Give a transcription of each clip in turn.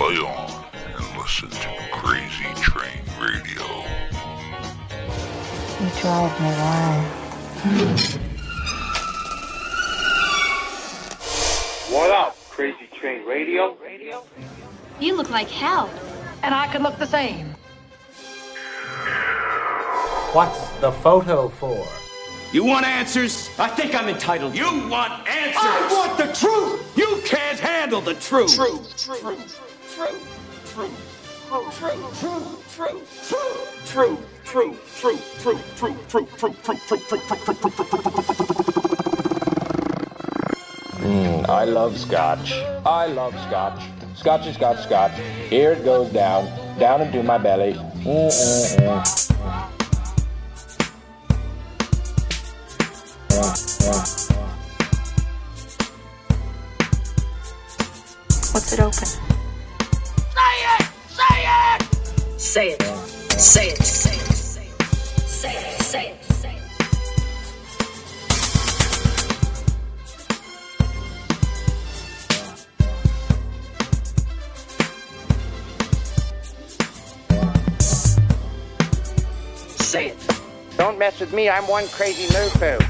play on and listen to Crazy Train Radio. You drive me wild. What up, Crazy Train Radio? Radio? You look like hell. And I could look the same. What's the photo for? You want answers? I think I'm entitled. You want answers? I want the truth! You can't handle the truth. Truth, truth, truth, truth, Mm, I love scotch. I love scotch. Scotchy, scotch, scotch. Here it goes down, down into my belly. Mm-mm-mm. What's it open? Say it! Say it! Say it! Say it! Say it! Say it! Say it! Say it! Don't mess with me, I'm one crazy moo-foo.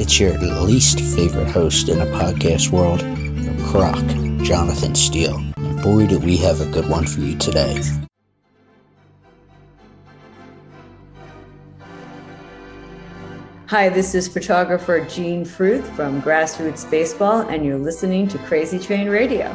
It's your least favorite host in the podcast world, Croc, Jonathan Steele. And boy, do we have a good one for you today. Hi, this is photographer Jean Fruth from Grassroots Baseball, and you're listening to Crazy Train Radio.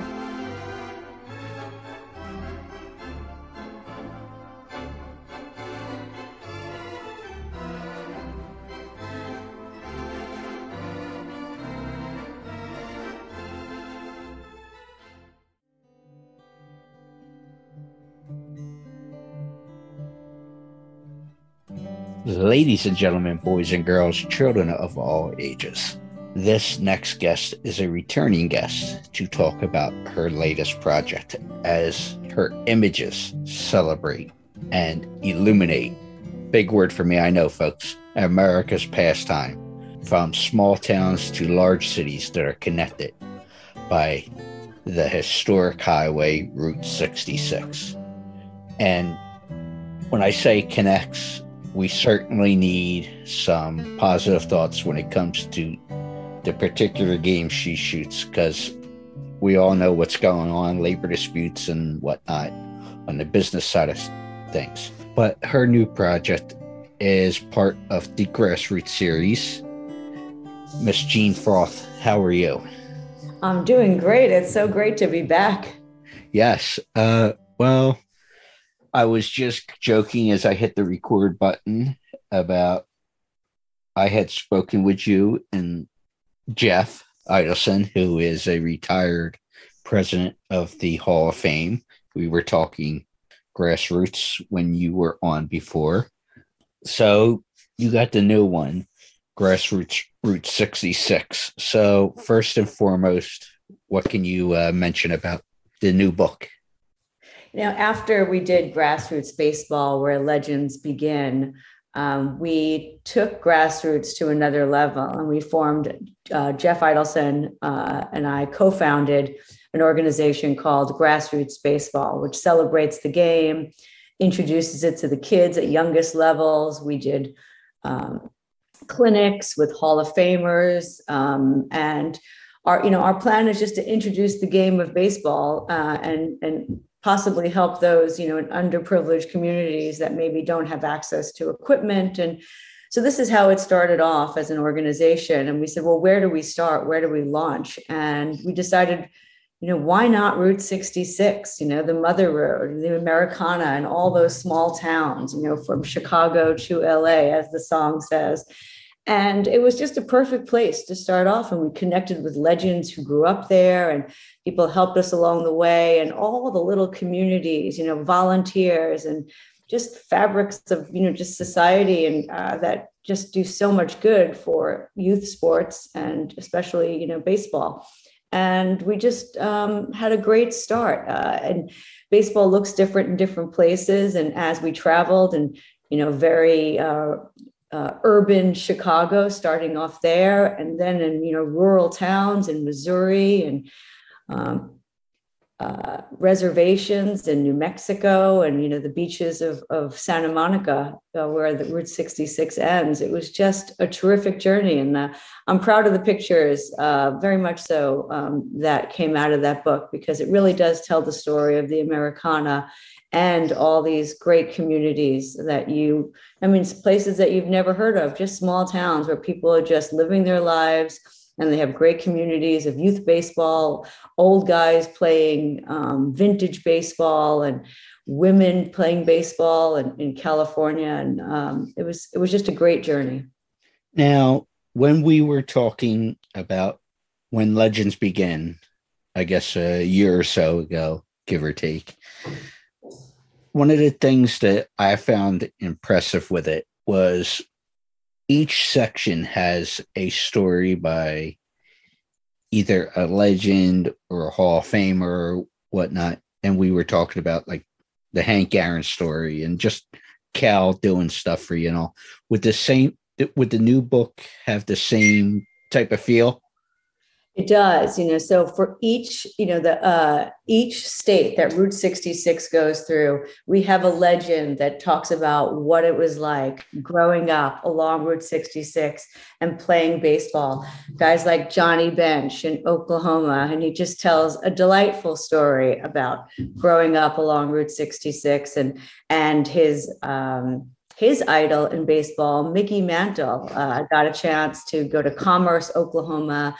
Ladies and gentlemen, boys and girls, children of all ages, this next guest is a returning guest to talk about her latest project as her images celebrate and illuminate. Big word for me, I know, folks. America's pastime from small towns to large cities that are connected by the historic highway Route 66. And when I say connects, we certainly need some positive thoughts when it comes to the particular game she shoots because we all know what's going on labor disputes and whatnot on the business side of things but her new project is part of the grassroots series miss jean Fruth how are you I'm doing great. It's so great to be back Yes. Uh, well, I was just joking as I hit the record button about I had spoken with you and Jeff Idelson, who is a retired president of the Hall of Fame. We were talking grassroots when you were on before. So you got the new one, Grassroots Route 66. So, first and foremost, what can you uh, mention about the new book? You know, after we did Grassroots Baseball, where legends begin, um, we took grassroots to another level and we formed, uh, Jeff Idelson uh, and I co founded an organization called Grassroots Baseball, which celebrates the game, introduces it to the kids at youngest levels. We did um, clinics with Hall of Famers, um, and our you know our plan is just to introduce the game of baseball uh, and and possibly help those you know in underprivileged communities that maybe don't have access to equipment. And so this is how it started off as an organization. And we said well where do we start? Where do we launch? And we decided you know why not route 66 you know the mother road the americana and all those small towns you know from chicago to la as the song says and it was just a perfect place to start off. And we connected with legends who grew up there, and people helped us along the way, and all the little communities, you know, volunteers and just fabrics of, you know, just society and uh, that just do so much good for youth sports and especially, you know, baseball. And we just um, had a great start. Uh, and baseball looks different in different places. And as we traveled and you know, very uh, uh, urban Chicago, starting off there, and then in you know rural towns in Missouri and um, uh, reservations in New Mexico, and you know the beaches of of Santa Monica, uh, where the Route 66 ends. It was just a terrific journey, and uh, I'm proud of the pictures, uh, very much so, um, that came out of that book because it really does tell the story of the Americana and all these great communities that you, I mean, places that you've never heard of, just small towns where people are just living their lives and they have great communities of youth baseball, old guys playing um, vintage baseball, and women playing baseball in, in California. And um, it was it was just a great journey. Now, when we were talking about when legends begin, I guess a year or so ago, give or take, one of the things that I found impressive with it was each section has a story by either a legend or a Hall of Famer or whatnot. And we were talking about like the Hank Aaron story and just Cal doing stuff for you know. Would the same would the new book have the same type of feel? It does, you know. So for each, you know, the uh, each state that Route 66 goes through, we have a legend that talks about what it was like growing up along Route 66 and playing baseball. Guys like Johnny Bench in Oklahoma, and he just tells a delightful story about growing up along Route 66 and and his um, his idol in baseball, Mickey Mantle, uh, got a chance to go to Commerce, Oklahoma,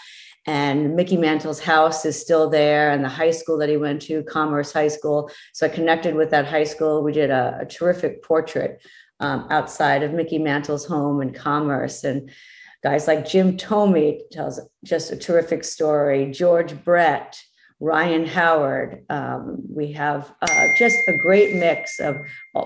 and Mickey Mantle's house is still there, and the high school that he went to, Commerce High School. So I connected with that high school. We did a, a terrific portrait um, outside of Mickey Mantle's home in Commerce, and guys like Jim Thome tells just a terrific story. George Brett, Ryan Howard. Um, we have uh, just a great mix of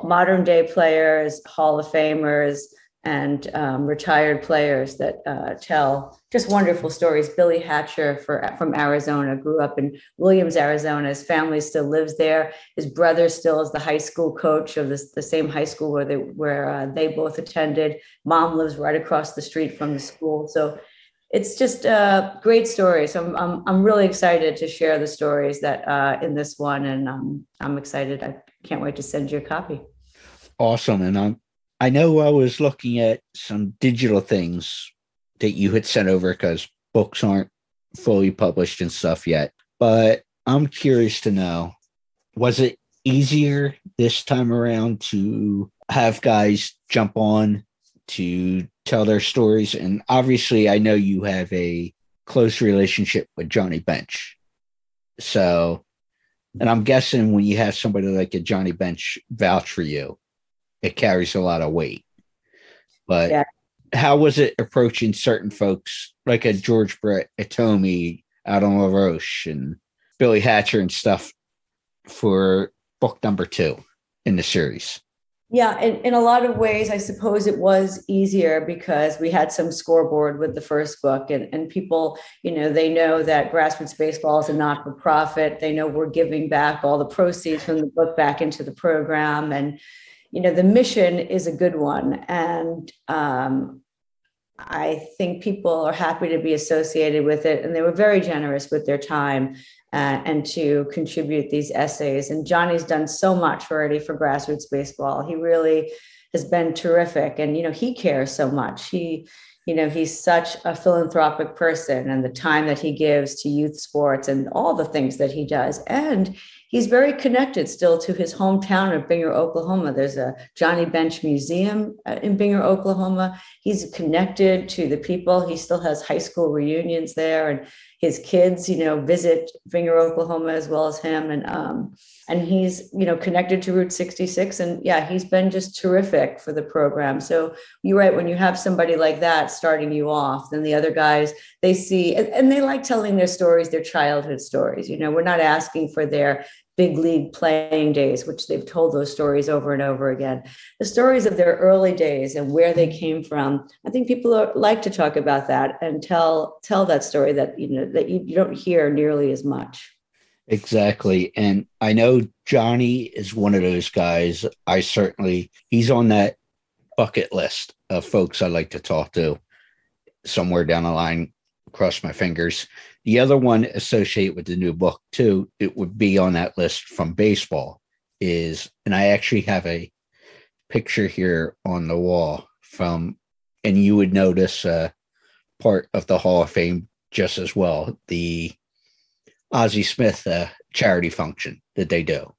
modern day players, Hall of Famers, and um, retired players that uh, tell just wonderful stories. Billy Hatcher for, from Arizona grew up in Williams, Arizona. His family still lives there. His brother still is the high school coach of this, the same high school where they where uh, they both attended. Mom lives right across the street from the school. So it's just a great story. So I'm, I'm, I'm really excited to share the stories that uh, in this one, and um, I'm excited. I can't wait to send you a copy. Awesome, and I'm I know I was looking at some digital things that you had sent over because books aren't fully published and stuff yet. But I'm curious to know was it easier this time around to have guys jump on to tell their stories? And obviously, I know you have a close relationship with Johnny Bench. So And I'm guessing when you have somebody like a Johnny Bench vouch for you, it carries a lot of weight. But Yeah. how was it approaching certain folks like a George Brett, a Thome, Adam LaRoche, and Billy Hatcher and stuff for book number two in the series? Yeah, in, in a lot of ways, I suppose it was easier because we had some scoreboard with the first book, and, and people, you know, they know that grassroots baseball is a not for profit. They know we're giving back all the proceeds from the book back into the program. And, you know, the mission is a good one. And um, I think people are happy to be associated with it. And they were very generous with their time uh, and to contribute these essays. And Johnny's done so much already for grassroots baseball. He really has been terrific. And, you know, he cares so much. He, you know, he's such a philanthropic person and the time that he gives to youth sports and all the things that he does. And he's very connected still to his hometown of Binger, Oklahoma. There's a Johnny Bench Museum uh, in Binger, Oklahoma. He's connected to the people. He still has high school reunions there, and his kids, you know, visit Binger, Oklahoma as well as him. And um, and he's you know connected to Route 66. And yeah, he's been just terrific for the program. So you're right. When you have somebody like that starting you off, then the other guys they see and, and they like telling their stories, their childhood stories. You know, we're not asking for their big league playing days, which they've told those stories over and over again. The stories of their early days and where they came from. I think people are, like to talk about that and tell tell that story that you know that you, you don't hear nearly as much. Exactly. And I know Johnny is one of those guys. I certainly, he's on that bucket list of folks I like to talk to somewhere down the line. Cross my fingers. The other one associated with the new book, too, it would be on that list from baseball, is, and I actually have a picture here on the wall from, and you would notice uh, part of the Hall of Fame just as well. The Ozzie Smith uh, charity function that they do,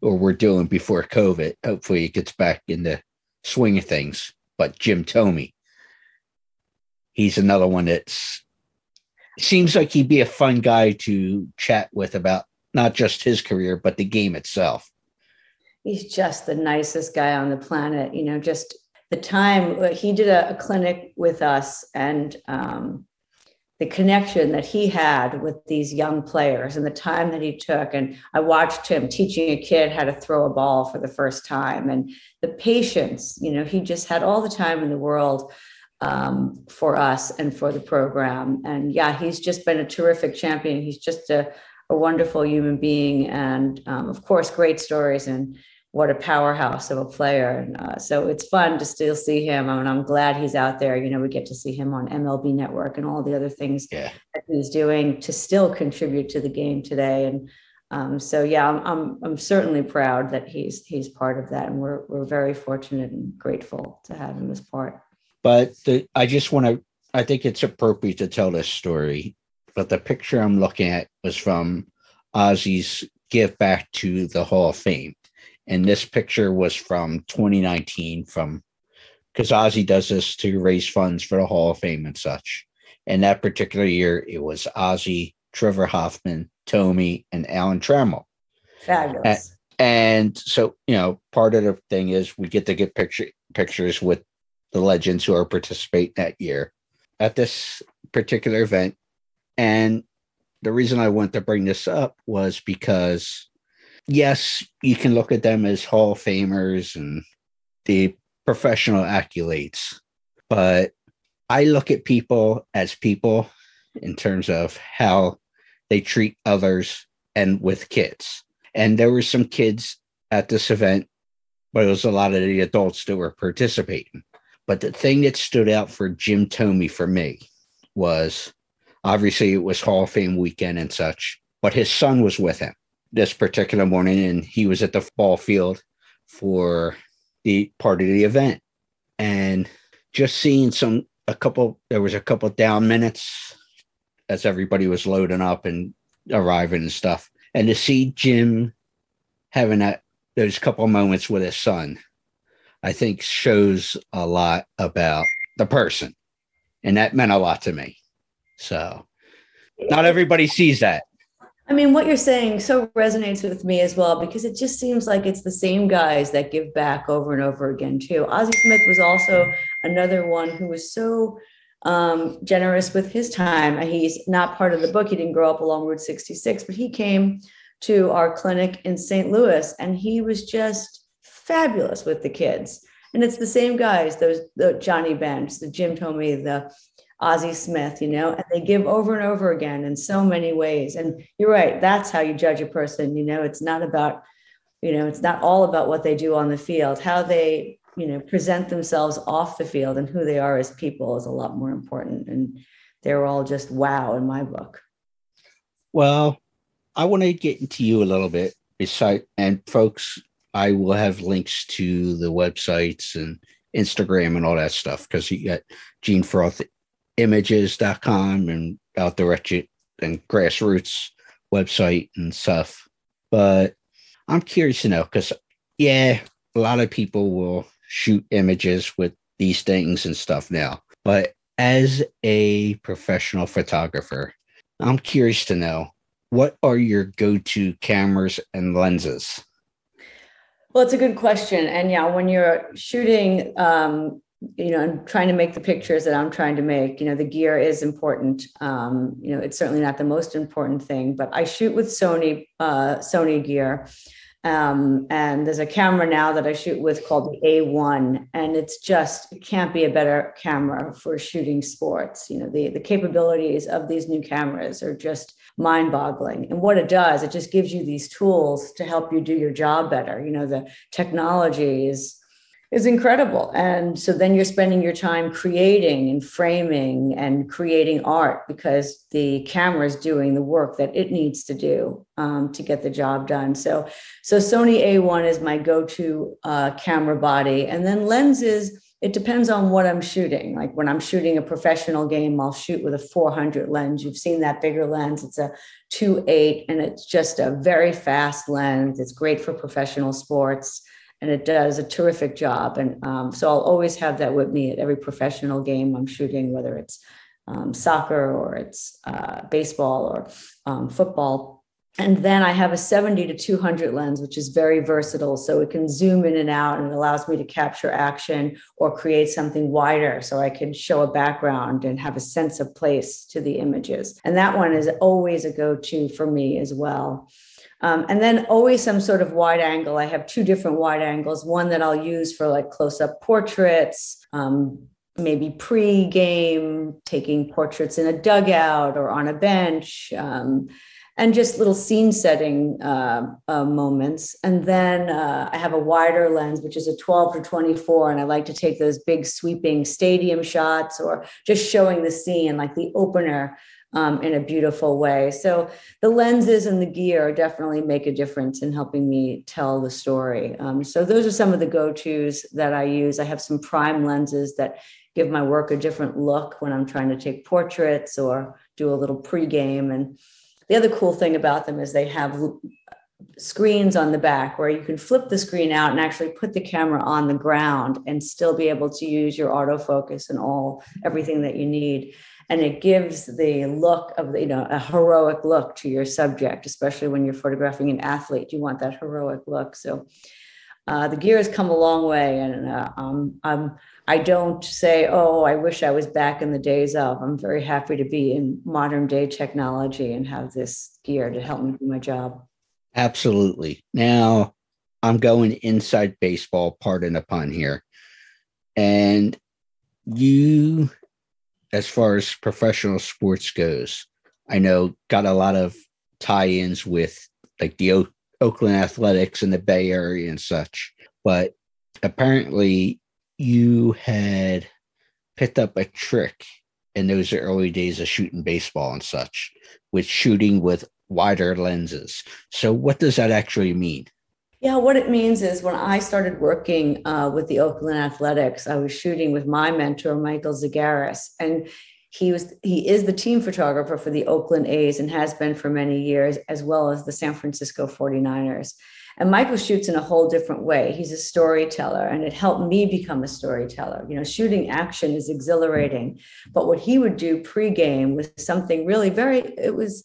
or we're doing before COVID. Hopefully, it gets back in the swing of things. But Jim Thome, he's another one that's seems like he'd be a fun guy to chat with about not just his career but the game itself. He's just the nicest guy on the planet. You know, just the time he did a, a clinic with us and. Um, the connection that he had with these young players and the time that he took. And I watched him teaching a kid how to throw a ball for the first time and the patience, you know, he just had all the time in the world um, for us and for the program. And yeah, he's just been a terrific champion. He's just a, a wonderful human being. And um, of course, great stories and what a powerhouse of a player. And uh, so it's fun to still see him. I mean, I'm glad he's out there. You know, we get to see him on MLB Network and all the other things yeah. that he's doing to still contribute to the game today. And um, so, yeah, I'm, I'm, I'm certainly proud that he's he's part of that, and we're we're very fortunate and grateful to have him as part. But the, I just want to. I think it's appropriate to tell this story. But the picture I'm looking at was from Ozzie's give back to the Hall of Fame and this picture was from 2019 from because Ozzie does this to raise funds for the Hall of Fame and such. And that particular year, it was Ozzie, Trevor Hoffman, Thome, and Alan Trammell. Fabulous. And, and so, you know, part of the thing is we get to get picture pictures with the legends who are participating that year at this particular event. And the reason I want to bring this up was because yes, you can look at them as Hall of Famers and the professional accolades, but I look at people as people in terms of how they treat others and with kids. And there were some kids at this event, but it was a lot of the adults that were participating. But the thing that stood out for Jim Thome for me was obviously it was Hall of Fame weekend and such, but his son was with him this particular morning and he was at the ball field for the part of the event. And just seeing some a couple there was a couple down minutes as everybody was loading up and arriving and stuff. And to see jim having that those couple moments with his son i think shows a lot about the person and that meant a lot to me so not everybody sees that I mean, what you're saying so resonates with me as well because it just seems like it's the same guys that give back over and over again, too. Ozzie Smith was also another one who was so um, generous with his time. He's not part of the book. He didn't grow up along Route 66, but he came to our clinic in St. Louis and he was just fabulous with the kids. And it's the same guys, those the Johnny Bench, the Jim Thome, the Ozzie Smith, you know, and they give over and over again in so many ways. And you're right, that's how you judge a person. You know, it's not about, you know, it's not all about what they do on the field. How they, you know, present themselves off the field and who they are as people is a lot more important. And they're all just wow in my book. Well, I want to get into you a little bit. Beside and folks, I will have links to the websites and Instagram and all that stuff because you got Jean Fruth images.com and out the wretched and grassroots website and stuff. But I'm curious to know because, yeah, a lot of people will shoot images with these things and stuff now. But as a professional photographer, I'm curious to know what are your go to cameras and lenses? Well, it's a good question. And yeah, when you're shooting um, you know, I'm trying to make the pictures that I'm trying to make. You know, the gear is important. Um, you know, it's certainly not the most important thing, but I shoot with Sony uh, Sony gear. Um, and there's a camera now that I shoot with called the A1, and it's just it can't be a better camera for shooting sports. You know, the the capabilities of these new cameras are just mind-boggling. And what it does, it just gives you these tools to help you do your job better. You know, the technology is is incredible. And so then you're spending your time creating and framing and creating art because the camera is doing the work that it needs to do um, to get the job done. So, so Sony A1 is my go-to uh, camera body, and then lenses. It depends on what I'm shooting. Like when I'm shooting a professional game, I'll shoot with a 400 lens. You've seen that bigger lens. It's a 2.8, and it's just a very fast lens. It's great for professional sports and it does a terrific job. And um, so I'll always have that with me at every professional game I'm shooting, whether it's um, soccer or it's uh, baseball or um, football. And then I have a 70 to 200 lens, which is very versatile. So it can zoom in and out and it allows me to capture action or create something wider so I can show a background and have a sense of place to the images. And that one is always a go to for me as well. Um, and then always some sort of wide angle. I have two different wide angles, one that I'll use for like close up portraits, um, maybe pre game, taking portraits in a dugout or on a bench. Um, and just little scene setting uh, uh, moments. And then uh, I have a wider lens, which is a 12 to 24. And I like to take those big sweeping stadium shots or just showing the scene, like the opener um, in a beautiful way. So the lenses and the gear definitely make a difference in helping me tell the story. Um, so those are some of the go-tos that I use. I have some prime lenses that give my work a different look when I'm trying to take portraits or do a little pre-game. And the other cool thing about them is they have screens on the back where you can flip the screen out and actually put the camera on the ground and still be able to use your autofocus and all everything that you need and it gives the look of you know a heroic look to your subject especially when you're photographing an athlete. You want that heroic look. So uh, the gear has come a long way. And uh, um, I'm, i don't say oh i wish i was back in the days of. I'm very happy to be in modern day technology and have this gear to help me do my job. Absolutely. Now i'm going inside baseball pardon the pun here. And you as far as professional sports goes. I know got a lot of tie-ins with like the o- Oakland Athletics and the Bay Area and such, but apparently you had picked up a trick in those early days of shooting baseball and such with shooting with wider lenses. So what does that actually mean? Yeah, what it means is when I started working uh, with the Oakland Athletics, I was shooting with my mentor, Michael Zagaris, and he was he is the team photographer for the Oakland A's and has been for many years, as well as the San Francisco 49ers. And Michael shoots in a whole different way. He's a storyteller, and it helped me become a storyteller. You know, shooting action is exhilarating, but what he would do pregame was something really very, it was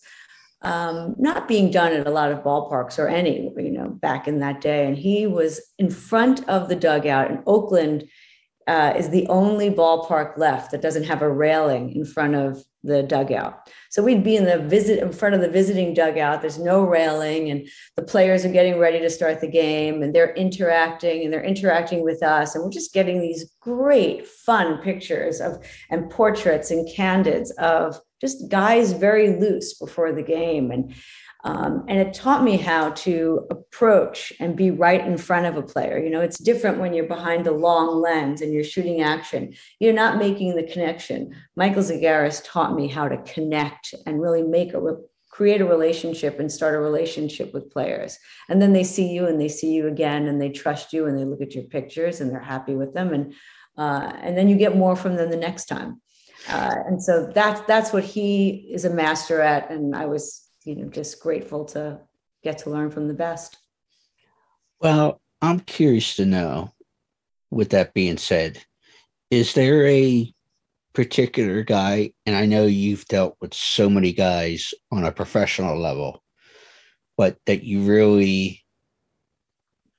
um, not being done at a lot of ballparks or any, you know, back in that day. And he was in front of the dugout in Oakland. Uh, is the only ballpark left that doesn't have a railing in front of the dugout. So we'd be in the visit in front of the visiting dugout. There's no railing, and the players are getting ready to start the game, and they're interacting and they're interacting with us, and we're just getting these great, fun pictures of and portraits and candids of just guys very loose before the game, and um, and it taught me how to approach and be right in front of a player. You know, it's different when you're behind a long lens and you're shooting action. You're not making the connection. Michael Zagaris taught me how to connect and really make a re- create a relationship and start a relationship with players. And then they see you and they see you again and they trust you and they look at your pictures and they're happy with them. And uh, and then you get more from them the next time. Uh, and so that's that's what he is a master at. And I was you know just grateful to get to learn from the best well i'm curious to know with that being said is there a particular guy and i know you've dealt with so many guys on a professional level but that you really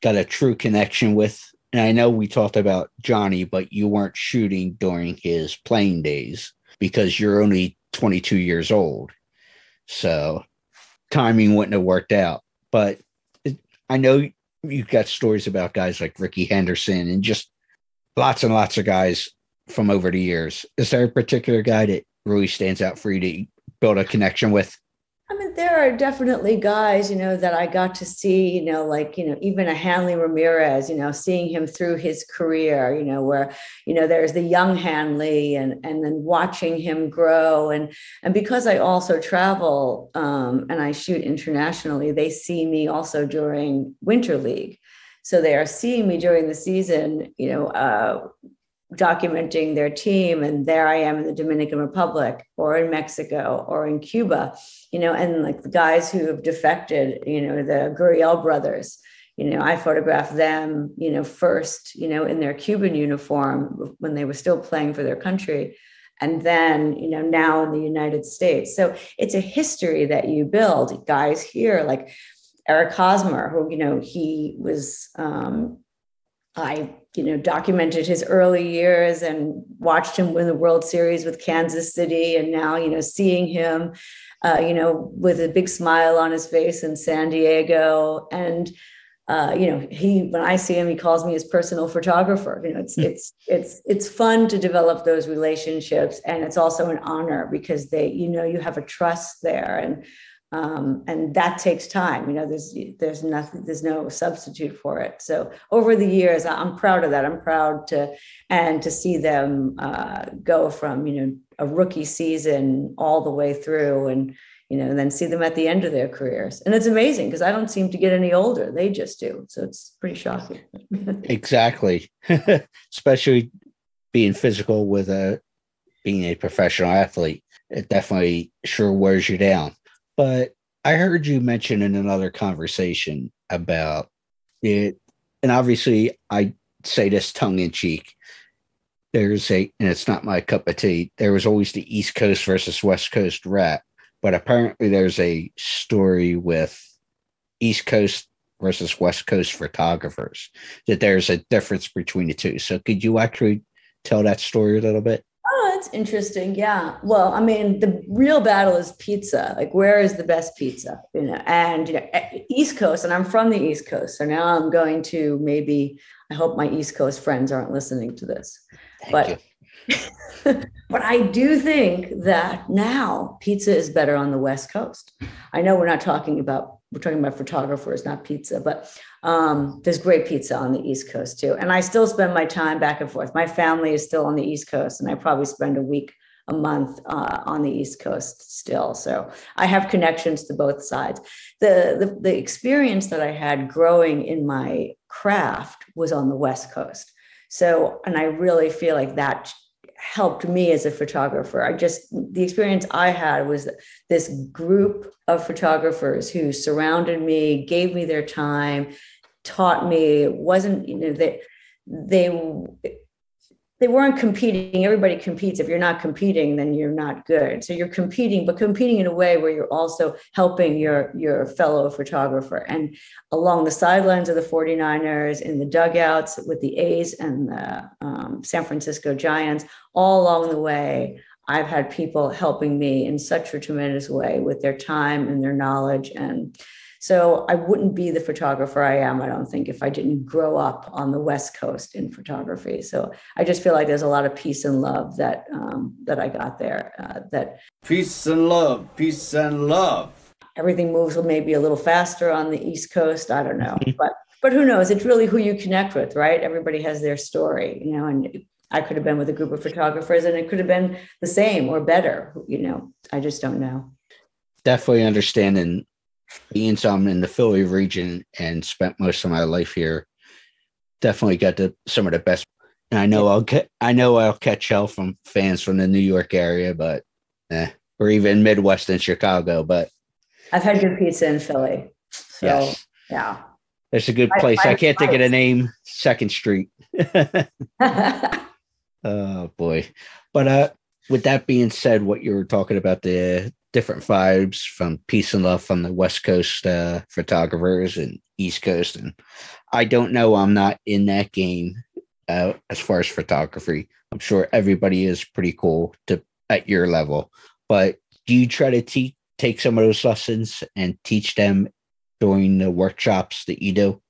got a true connection with and i know we talked about johnny but you weren't shooting during his playing days because you're only 22 years old so timing wouldn't have worked out. But it, I know you've got stories about guys like Rickey Henderson and just lots and lots of guys from over the years. Is there a particular guy that really stands out for you to build a connection with? I mean, there are definitely guys, you know, that I got to see, you know, like, you know, even a Hanley Ramirez, you know, seeing him through his career, you know, where, you know, there's the young Hanley and and then watching him grow. And and because I also travel um, and I shoot internationally, they see me also during Winter League. So they are seeing me during the season, you know, uh, documenting their team and there i am in the dominican republic or in mexico or in cuba you know and like the guys who have defected you know the gurriel brothers you know i photographed them you know first you know in their cuban uniform when they were still playing for their country and then you know now in the united states. So it's a history that you build. Guys here like eric hosmer who you know he was um, I, you know, documented his early years and watched him win the World Series with Kansas City, and now, you know, seeing him, uh, you know, with a big smile on his face in San Diego, and uh, you know, he when I see him, he calls me his personal photographer. You know, it's hmm. it's it's it's fun to develop those relationships, and it's also an honor because they, you know, you have a trust there, and um, and that takes time you know there's there's nothing there's no substitute for it. So over the years i'm proud of that. I'm proud to and to see them uh, go from you know a rookie season all the way through and you know and then see them at the end of their careers. And it's amazing because i don't seem to get any older. They just do. So it's pretty shocking. Exactly. Especially being physical with a being a professional athlete it definitely sure wears you down but I heard you mention in another conversation about it, and obviously I say this tongue in cheek. There's a, and it's not my cup of tea. There was always the East Coast versus West Coast rap, but apparently there's a story with East Coast versus West Coast photographers that there's a difference between the two. So could you actually tell that story a little bit? That's interesting. Yeah. Well, I mean, the real battle is pizza. Like, where is the best pizza? You know, and you know, eh, East Coast, and I'm from the East Coast, so now I'm going to maybe. I hope my East Coast friends aren't listening to this, Thank but. but I do think that now pizza is better on the West Coast. I know we're not talking about we're talking about photographers, not pizza, but um, there's great pizza on the East Coast too. And I still spend my time back and forth. My family is still on the East Coast, and I probably spend a week a month uh, on the East Coast still. So I have connections to both sides. The, the, the experience that I had growing in my craft was on the West Coast. So, and I really feel like that helped me as a photographer. I just, the experience I had was this group of photographers who surrounded me, gave me their time, taught me. It wasn't, you know, they, they, they weren't competing. Everybody competes. If you're not competing, then you're not good. So you're competing, but competing in a way where you're also helping your, your fellow photographer. And along the sidelines of the 49ers, in the dugouts with the A's and the um, San Francisco Giants, all along the way, I've had people helping me in such a tremendous way with their time and their knowledge. And so I wouldn't be the photographer I am, I don't think, if I didn't grow up on the West Coast in photography. So I just feel like there's a lot of peace and love that um, that I got there. Uh, that peace and love, peace and love. Everything moves maybe a little faster on the East Coast. I don't know, but but who knows? It's really who you connect with, right? Everybody has their story, you know, and I could have been with a group of photographers and it could have been the same or better, you know. I just don't know. Definitely understanding being some in the Philly region and spent most of my life here, definitely got to some of the best. And I know I'll get, I know I'll catch hell from fans from the New York area, but eh, or even Midwest and Chicago. But I've had good pizza in Philly, so yes. yeah, it's a good place. I, I, I can't think of the name. Second Street. oh boy, but uh, with that being said, what you were talking about the different vibes from peace and love from the West Coast uh, photographers and East Coast. And I don't know, I'm not in that game uh, as far as photography. I'm sure everybody is pretty cool to at your level, but do you try to teach take some of those lessons and teach them during the workshops that you do?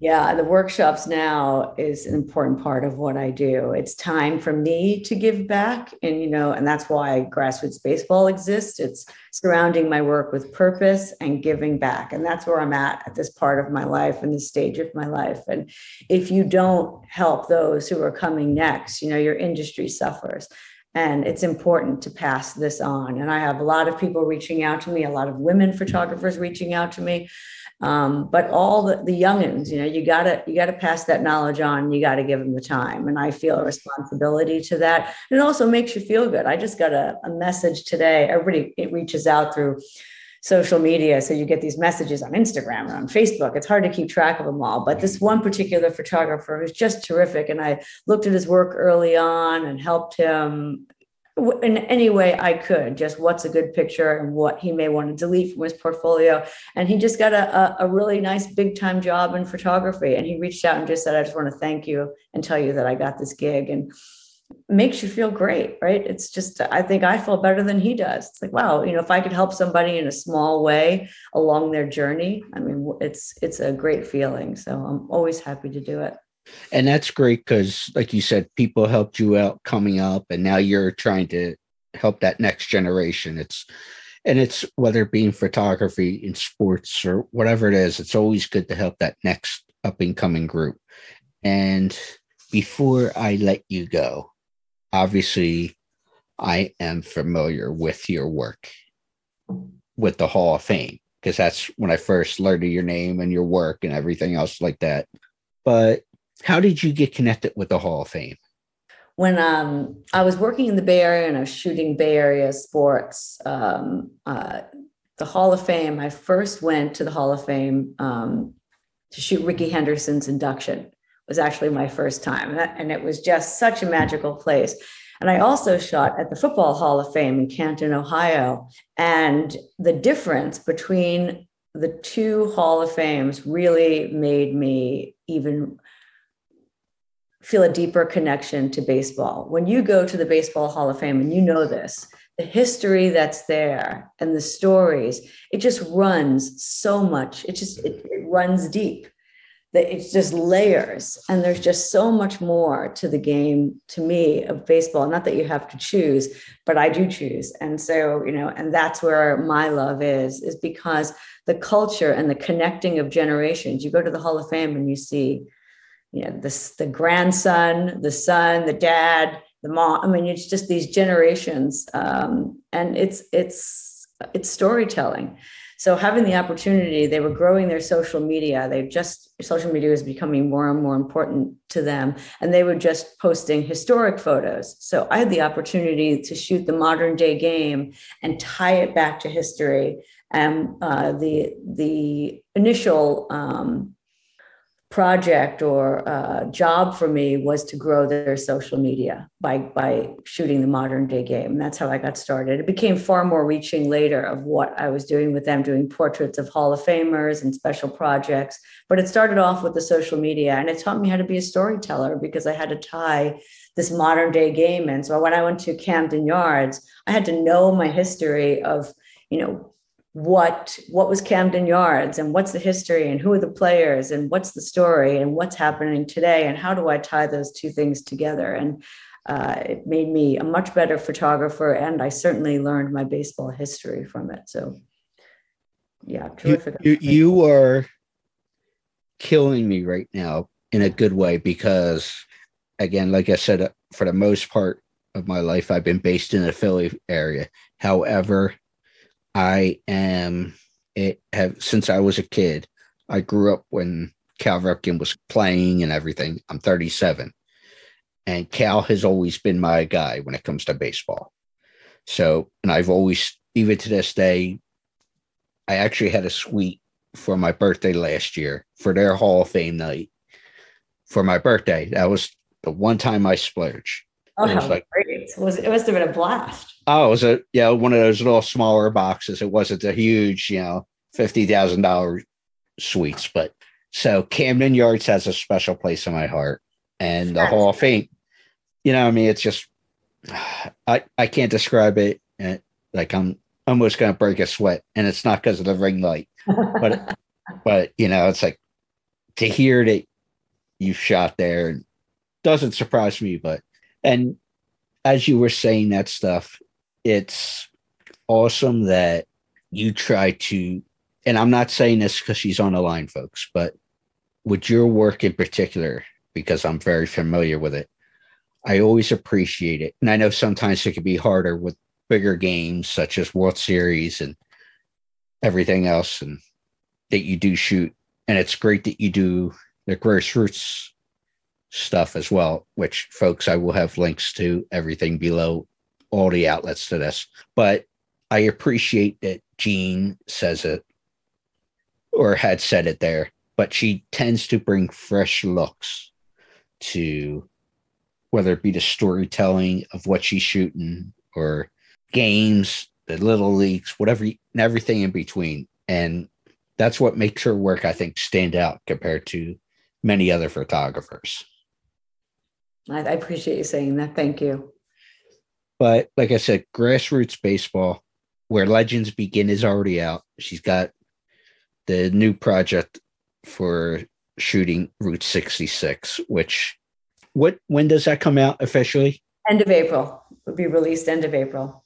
Yeah, the workshops now is an important part of what I do. It's time for me to give back. And, you know, and that's why grassroots baseball exists. It's surrounding my work with purpose and giving back. And that's where I'm at at this part of my life and this stage of my life. And if you don't help those who are coming next, you know, your industry suffers. And it's important to pass this on. And I have a lot of people reaching out to me, a lot of women photographers reaching out to me um, but all the, the youngins, you know, you gotta you gotta pass that knowledge on. You gotta give them the time, and I feel a responsibility to that. And it also makes you feel good. I just got a, a message today. Everybody it reaches out through social media. So you get these messages on Instagram and on Facebook. It's hard to keep track of them all. But this one particular photographer was just terrific. And I looked at his work early on and helped him in any way I could, just what's a good picture and what he may want to delete from his portfolio. And he just got a, a, really nice big time job in photography. And he reached out and just said, I just want to thank you and tell you that I got this gig. And makes you feel great, right? It's just, I think I feel better than he does. It's like, wow, you know, if I could help somebody in a small way along their journey, I mean, it's, it's a great feeling. So I'm always happy to do it. And that's great because, like you said, people helped you out coming up, and now you're trying to help that next generation. It's and it's whether it be in photography, in sports, or whatever it is, it's always good to help that next up and coming group. And before I let you go, obviously, I am familiar with your work with the Hall of Fame because that's when I first learned your name and your work and everything else like that. But how did you get connected with the Hall of Fame? When um, I was working in the Bay Area and I was shooting Bay Area sports, um, uh, the Hall of Fame, I first went to the Hall of Fame um, to shoot Rickey Henderson's induction. was actually my first time. And it was just such a magical place. And I also shot at the Football Hall of Fame in Canton, Ohio. And the difference between the two Hall of Fames really made me even feel a deeper connection to baseball. When you go to the Baseball Hall of Fame, and you know this, the history that's there and the stories, it just runs so much. It just it, it runs deep. That it's just layers, and there's just so much more to the game to me of baseball. Not that you have to choose, but I do choose, and so you know, and that's where my love is, is because the culture and the connecting of generations. You go to the Hall of Fame and you see you know this the grandson the son the dad the mom. I mean it's just these generations um, and it's it's it's storytelling. So having the opportunity they were growing their social media. They just social media was becoming more and more important to them and they were just posting historic photos. So i had the opportunity to shoot the modern day game and tie it back to history. And uh, the the initial um, project or uh, job for me was to grow their social media by by shooting the modern day game. That's how I got started. It became far more reaching later of what I was doing with them, doing portraits of Hall of Famers and special projects. But it started off with the social media, and it taught me how to be a storyteller because I had to tie this modern day game in. So when I went to Camden Yards, I had to know my history of you know what what was Camden Yards and what's the history and who are the players and what's the story and what's happening today and how do I tie those two things together? And uh, it made me a much better photographer and I certainly learned my baseball history from it. So yeah terrific. you, you, you. are killing me right now in a good way because again like I said for the most part of my life I've been based in the Philly area. However I am it have since I was a kid. I grew up when Cal Ripken was playing and everything. I'm 37. And Cal has always been my guy when it comes to baseball. So, and I've always, even to this day, I actually had a suite for my birthday last year for their Hall of Fame night for my birthday. That was the one time I splurged. Oh, it was oh, like, great. It, was, it must have been a blast. Oh, it was a, yeah, one of those little smaller boxes. It wasn't a huge, you know, $50,000 suites. But so Camden Yards has a special place in my heart. And the Hall of Fame, you know, I mean, it's just, I, I can't describe it. And like I'm almost going to break a sweat. And it's not because of the ring light, but, but, you know, it's like to hear that you shot there doesn't surprise me, but and as you were saying that stuff, it's awesome that you try to, and I'm not saying this because she's on the line, folks, but with your work in particular, because I'm very familiar with it, I always appreciate it. And I know sometimes it can be harder with bigger games such as World Series and everything else, and that you do shoot. And it's great that you do the grassroots stuff as well, which folks, I will have links to everything below all the outlets to this. But I appreciate that Jean says it or had said it there, but she tends to bring fresh looks to whether it be the storytelling of what she's shooting or games, the little leagues, whatever, everything in between. And that's what makes her work, I think, stand out compared to many other photographers. I, I appreciate you saying that. Thank you. But like I said, grassroots baseball, where legends begin, is already out. She's got the new project for shooting Route 66, which what when does that come out officially? End of April. Will be released end of April.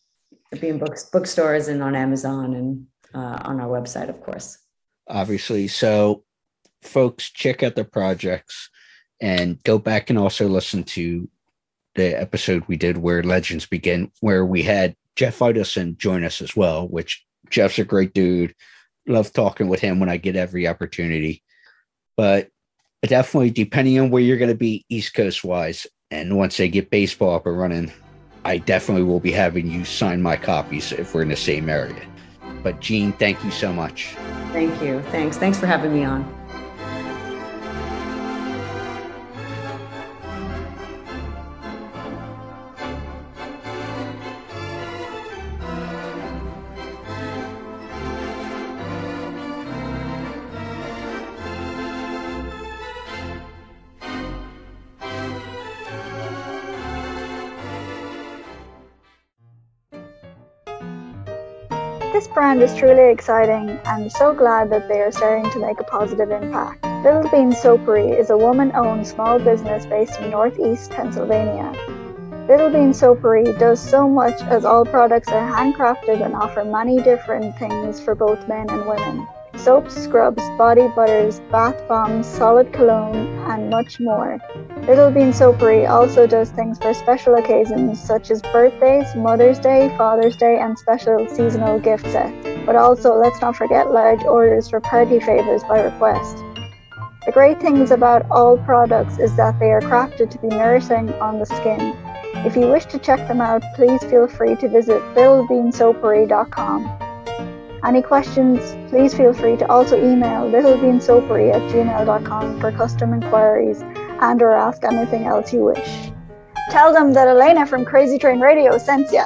It'll be in books, bookstores and on Amazon and uh, on our website, of course. Obviously. So folks, check out the projects and go back and also listen to the episode we did where legends begin where we had jeff Idelson join us as well which jeff's a great dude. Love talking with him when i get every opportunity. But definitely depending on where you're going to be east coast wise and once they get baseball up and running i definitely will be having you sign my copies if we're in the same area. But jean thank you so much. Thank you. Thanks. Thanks for having me on brand is truly exciting and so glad that they are starting to make a positive impact. Little Bean Soapery is a woman owned small business based in northeast Pennsylvania. Little Bean Soapery does so much as all products are handcrafted and offer many different things for both men and women soaps, scrubs, body butters, bath bombs, solid cologne, and much more. Little Bean Soapery also does things for special occasions such as birthdays, Mother's Day, Father's Day, and special seasonal gift sets. But also, let's not forget large orders for party favors by request. The great things about all products is that they are crafted to be nourishing on the skin. If you wish to check them out, please feel free to visit littlebeansoapery.com. Any questions, please feel free to also email littlebeansoapery at gmail.com for custom inquiries and or ask anything else you wish. Tell them that Elena from Crazy Train Radio sent you.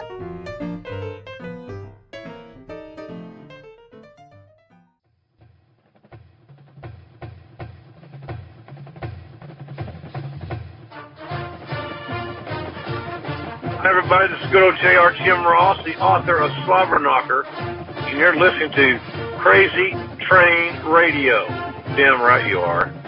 Hi, everybody. This is good old J.R. Jim Ross, the author of Slobberknocker, and you're listening to Crazy Train Radio. Damn right you are.